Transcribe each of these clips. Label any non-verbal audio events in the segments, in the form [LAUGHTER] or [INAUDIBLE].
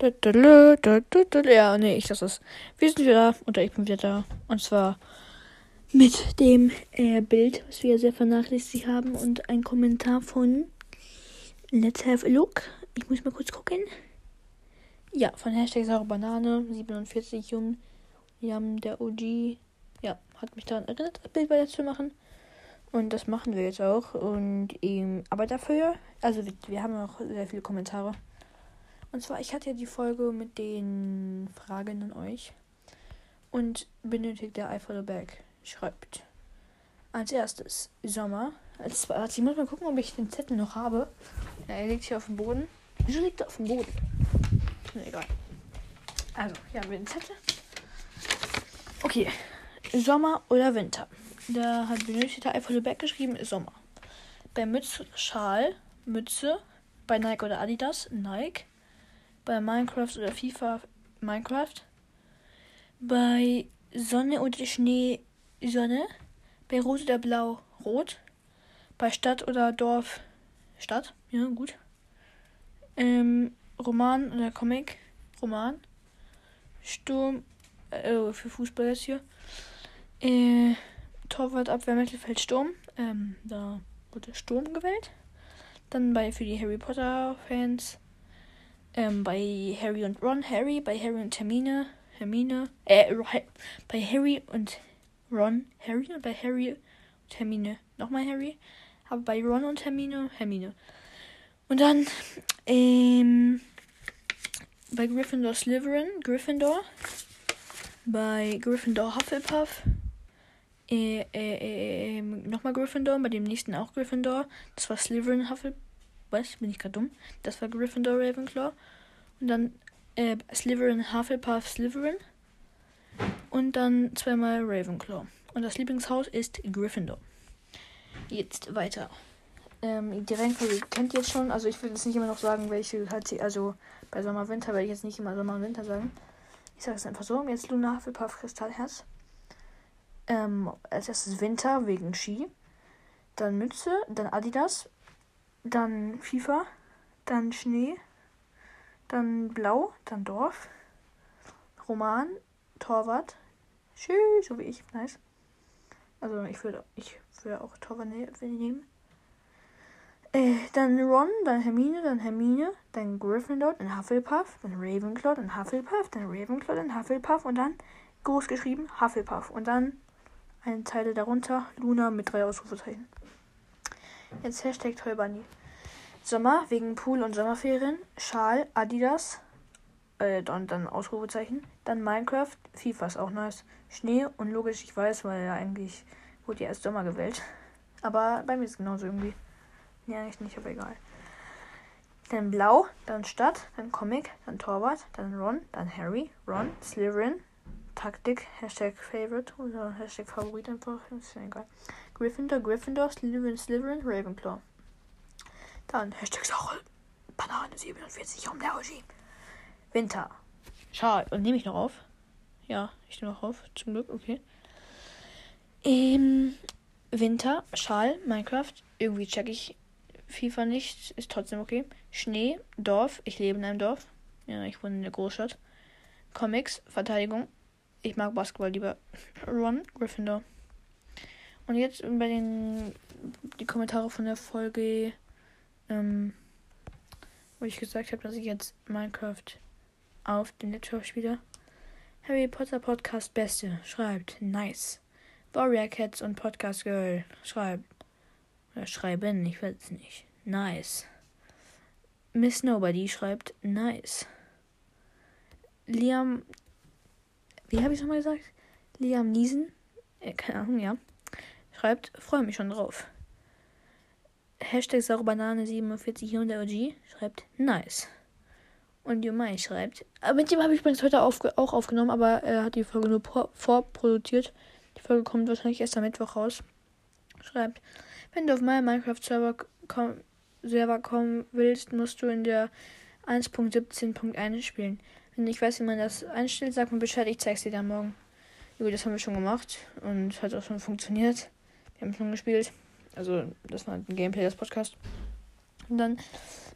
Ja, nee, ich lasse es. Wir sind wieder oder ich bin wieder da. Und zwar mit dem äh, Bild, was wir sehr vernachlässigt haben und ein Kommentar von Let's Have a Look. Ich muss mal kurz gucken. Ja, von Hashtag Saure Banane 47 Jung. Jam der OG. Ja, hat mich daran erinnert, das Bild weiter zu machen. Und das machen wir jetzt auch. Und ähm, aber dafür, also wir, wir haben noch sehr viele Kommentare. Und zwar, ich hatte ja die Folge mit den Fragen an euch. Und benötigt der iPhone Bag schreibt. Als erstes Sommer. Als zweites, ich muss mal gucken, ob ich den Zettel noch habe. Ja, er liegt hier auf dem Boden. Wieso liegt er auf dem Boden? Na, egal. Also, hier haben wir den Zettel. Okay. Sommer oder Winter? Da hat benötigter Eiffel Back geschrieben, Sommer. Bei Mütze, Schal, Mütze. Bei Nike oder Adidas, Nike. Bei Minecraft oder FIFA, Minecraft. Bei Sonne oder Schnee, Sonne. Bei Rot oder Blau, Rot. Bei Stadt oder Dorf, Stadt. Ja, gut. Ähm, Roman oder Comic, Roman. Sturm, äh, für Fußball jetzt hier. Äh, Torwart, Abwehr, Mittelfeld, Sturm. Ähm, da wurde Sturm gewählt. Dann bei für die Harry Potter Fans. Ähm, bei Harry und Ron, Harry. Bei Harry und Hermine, Hermine. Äh, bei Harry und Ron, Harry. Und bei Harry und Hermine nochmal Harry. Aber bei Ron und Hermine, Hermine. Und dann, ähm, bei Gryffindor Slytherin, Gryffindor. Bei Gryffindor Hufflepuff. Äh, äh, äh, nochmal Gryffindor, bei dem nächsten auch Gryffindor. Das war Slytherin Hufflepuff. Was? Bin ich gerade dumm? Das war Gryffindor Ravenclaw. Und dann äh, Slytherin Hufflepuff Slytherin. Und dann zweimal Ravenclaw. Und das Lieblingshaus ist Gryffindor. Jetzt weiter. Ähm, die Reihenfolge kennt ihr jetzt schon. Also ich will jetzt nicht immer noch sagen, welche halt sie, also bei Sommer Winter werde ich jetzt nicht immer Sommer und Winter sagen. Ich sage es einfach so. Jetzt Luna Hufflepuff Kristallherz. Ähm, als erstes Winter wegen Ski. Dann Mütze, dann Adidas, dann FIFA, dann Schnee, dann Blau, dann Dorf, Roman, Torwart, Tschüss, so wie ich, nice. Also ich würde ich würde auch Torwart ne-, nehmen. Äh, dann Ron, dann Hermine, dann Hermine, dann Gryffindor, dann Hufflepuff, dann Ravenclaw, dann Hufflepuff, dann Ravenclaw, dann Hufflepuff und dann groß geschrieben Hufflepuff und dann eine Zeile darunter Luna mit drei Ausrufezeichen. Jetzt Hashtag Tollbunny. Sommer wegen Pool und Sommerferien, Schal, Adidas, äh, und dann Ausrufezeichen. Dann Minecraft, FIFA ist auch nice. Schnee und logisch, ich weiß, weil ja eigentlich wurde ja erst Sommer gewählt. Aber bei mir ist es genauso irgendwie. Ja, eigentlich nicht, aber egal. Dann Blau, dann Stadt, dann Comic, dann Torwart, dann Ron, dann Harry, Ron, Slytherin, Taktik, Hashtag Favorite oder Hashtag Favorit einfach, ist ja egal. Gryffindor, Gryffindor, Slytherin, Slytherin, Ravenclaw. Dann Hashtag Sache, Banane 47, um der OG. Winter. Schal. Und nehme ich noch auf? Ja, ich nehme noch auf. Zum Glück, okay. Ähm, Winter, Schal, Minecraft. Irgendwie check ich FIFA nicht. Ist trotzdem okay. Schnee, Dorf. Ich lebe in einem Dorf. Ja, ich wohne in der Großstadt. Comics, Verteidigung. Ich mag Basketball lieber. Ron, Gryffindor. Und jetzt bei den die Kommentare von der Folge, ähm, wo ich gesagt habe, dass ich jetzt Minecraft auf den Laptop spiele. Harry Potter Podcast Beste schreibt nice. Warrior Cats und Podcast Girl schreibt oder schreiben, ich weiß es nicht. Nice. Miss Nobody schreibt nice. Liam wie habe ich nochmal gesagt? Liam Niesen, äh, keine Ahnung, ja, schreibt, freue mich schon drauf. Hashtag Sauerbanane 47 hier und OG schreibt, nice. Und Jumai schreibt, aber mit dem habe ich übrigens heute aufge auch aufgenommen, aber er hat die Folge nur vorproduziert. Die Folge kommt wahrscheinlich erst am Mittwoch raus. Schreibt, wenn du auf meinen Minecraft-Server komm Server kommen willst, musst du in der 1.17.1 spielen. Wenn ich weiß, wie man das einstellt, sag mir Bescheid, ich zeig's dir dann morgen. Gut, das haben wir schon gemacht und hat auch schon funktioniert. Wir haben schon gespielt. Also, das war ein Gameplay, das Podcast. Und dann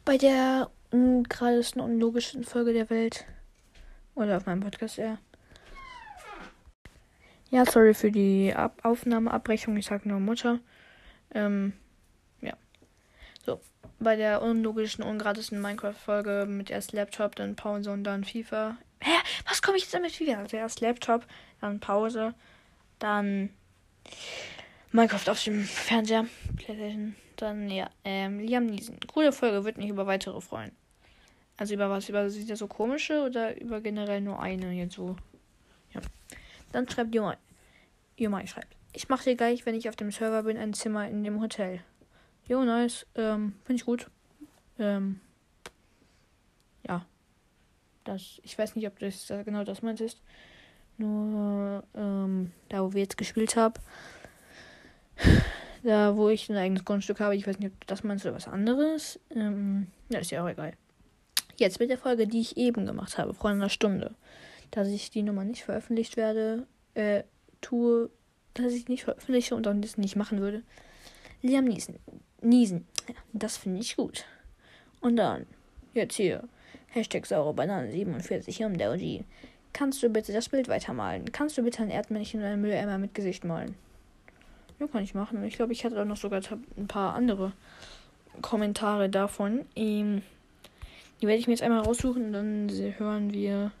bei der ungeradesten und unlogischsten Folge der Welt. Oder auf meinem Podcast eher. Ja, sorry für die Ab Aufnahmeabbrechung. Ich sag nur Mutter. Ähm. So. Bei der unlogischen, ungeradesten Minecraft-Folge mit erst Laptop, dann Pause und dann FIFA. Hä? Was komme ich jetzt damit FIFA? Also erst Laptop, dann Pause, dann Minecraft auf dem Fernseher, Playstation, dann ja, ähm, Liam Niesen. Coole Folge, wird mich über weitere freuen. Also über was? Über wieder so komische oder über generell nur eine jetzt so? Ja. Dann schreibt Jumai. Jumai schreibt. Ich mache dir gleich, wenn ich auf dem Server bin, ein Zimmer in dem Hotel. Jo, nice. Ähm, finde ich gut. Ähm, ja. Das, ich weiß nicht, ob das genau das meintest. Nur, ähm, da wo wir jetzt gespielt haben. Da wo ich ein eigenes Grundstück habe. Ich weiß nicht, ob das meinst oder was anderes. Ähm, ja, ist ja auch egal. Jetzt mit der Folge, die ich eben gemacht habe, vor einer Stunde. Dass ich die Nummer nicht veröffentlicht werde, äh, tue, dass ich nicht veröffentliche und dann das nicht machen würde. Liam Niesen. Niesen. Das finde ich gut. Und dann, jetzt hier, Hashtag saure Banane 47 hier um der OG. Kannst du bitte das Bild weitermalen? Kannst du bitte ein Erdmännchen und ein Mülleimer mit Gesicht malen? Ja, kann ich machen. Ich glaube, ich hatte auch noch sogar ein paar andere Kommentare davon. Ähm, die werde ich mir jetzt einmal raussuchen und dann hören wir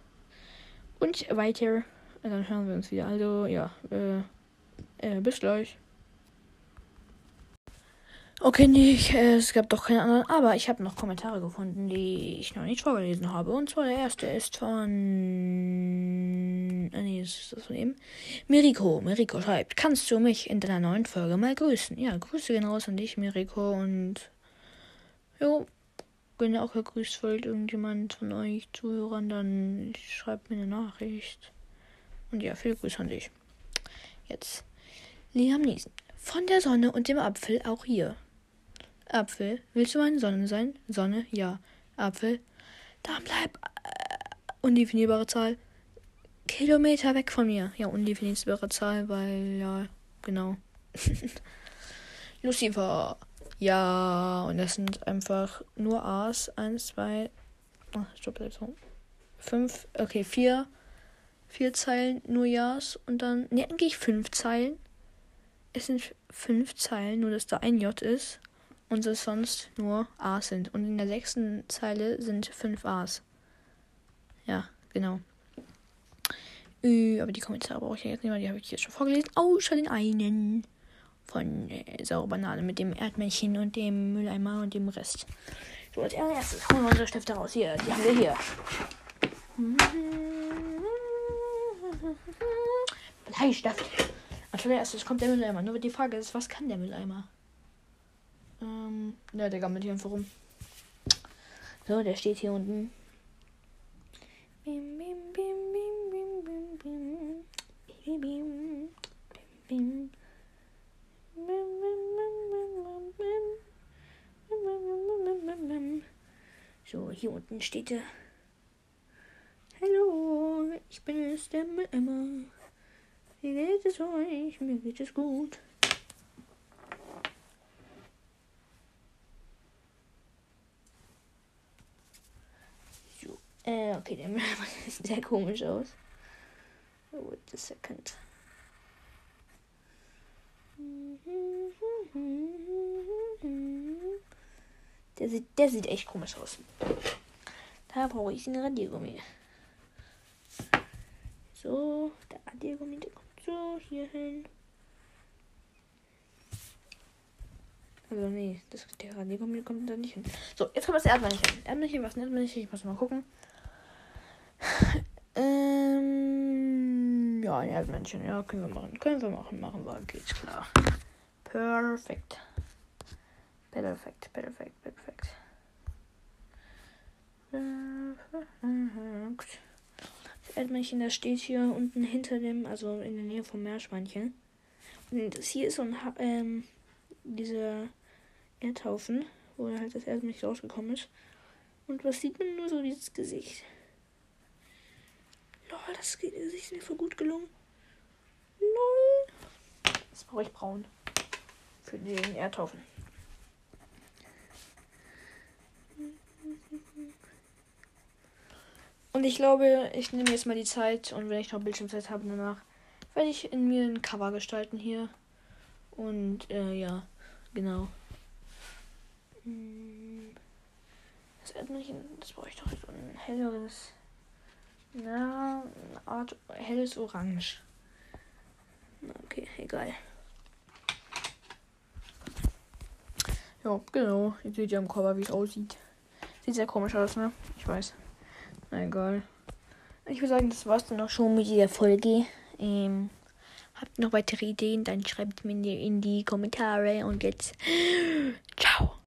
uns weiter. Und dann hören wir uns wieder. Also, ja, äh, äh, bis gleich. Okay, nee, ich, äh, es gab doch keine anderen, aber ich habe noch Kommentare gefunden, die ich noch nicht vorgelesen habe. Und zwar der erste ist von. Ah, nee, ist das von ihm. Miriko. Miriko schreibt: Kannst du mich in deiner neuen Folge mal grüßen? Ja, Grüße gehen raus an dich, Miriko. Und. Jo, wenn ihr auch gegrüßt wollt, irgendjemand von euch Zuhörern, dann schreibt mir eine Nachricht. Und ja, viel Grüße an dich. Jetzt. Liam Niesen. Von der Sonne und dem Apfel auch hier. Apfel. Willst du meine Sonne sein? Sonne, ja. Apfel. Dann bleib. Äh, undefinierbare Zahl. Kilometer weg von mir. Ja, undefinierbare Zahl, weil, ja, genau. [LAUGHS] Lucifer. Ja, und das sind einfach nur A's. Eins, zwei. Ach, stopp, so. Fünf. Okay, vier. Vier Zeilen, nur Ja's. Und dann. Ne, eigentlich fünf Zeilen. Es sind fünf Zeilen, nur dass da ein J ist und es sonst nur A's sind. Und in der sechsten Zeile sind fünf A's. Ja, genau. Äh, aber die Kommentare brauche ich jetzt nicht mehr, die habe ich jetzt schon vorgelesen. Außer den einen von äh, Saure mit dem Erdmännchen und dem Mülleimer und dem Rest. So, als erstes holen wir unsere Stifte raus. Hier, die haben wir hier. Bleistift. Als erstes kommt der Mülleimer. Nur die Frage ist, was kann der Mülleimer? Ähm, ja, der gammelt hier einfach rum. So, der steht hier unten. Bim, bim, bim, bim, bim, bim, bim. Bim, bim, bim, bim. So, hier unten steht er. Hallo, ich bin es, der Emma. Wie geht es euch? Mir geht es gut. Äh, okay, der Mülleimer [LAUGHS] sieht sehr komisch aus. Wait a second. Der sieht, der sieht echt komisch aus. Da brauche ich einen Radiergummi. So, der Radiergummi, der kommt so hier hin. Also nee, das, der Radiergummi kommt da nicht hin. So, jetzt kommt das Erdmännchen. Erdmännchen, was ein Erdmännchen? Ich muss mal gucken. Ähm, ja, ein Erdmännchen. Ja, können wir machen. Können wir machen. Machen wir. Geht's klar. Perfekt. Perfekt, perfekt, perfekt. Das Erdmännchen, das steht hier unten hinter dem, also in der Nähe vom Meerschweinchen. Und das hier ist so ein, ähm, dieser Erdhaufen, wo halt das Erd nicht rausgekommen ist. Und was sieht man nur so dieses Gesicht? Lol, das ist mir voll gut gelungen. Lol. Jetzt brauche ich braun. Für den Erdhaufen. Und ich glaube, ich nehme jetzt mal die Zeit und wenn ich noch Bildschirmzeit habe danach, werde ich in mir ein Cover gestalten hier. Und äh, ja, genau. Hm. Das Erdmännchen, das brauche ich doch so ein helleres. Na, eine Art helles Orange. Okay, egal. Ja, genau. Jetzt seht ihr am Cover, wie es aussieht. Sieht sehr komisch aus, ne? Ich weiß. Na egal. Ich würde sagen, das war's dann auch schon mit dieser Folge. Ähm, habt ihr noch weitere Ideen, dann schreibt mir in die, in die Kommentare. Und jetzt.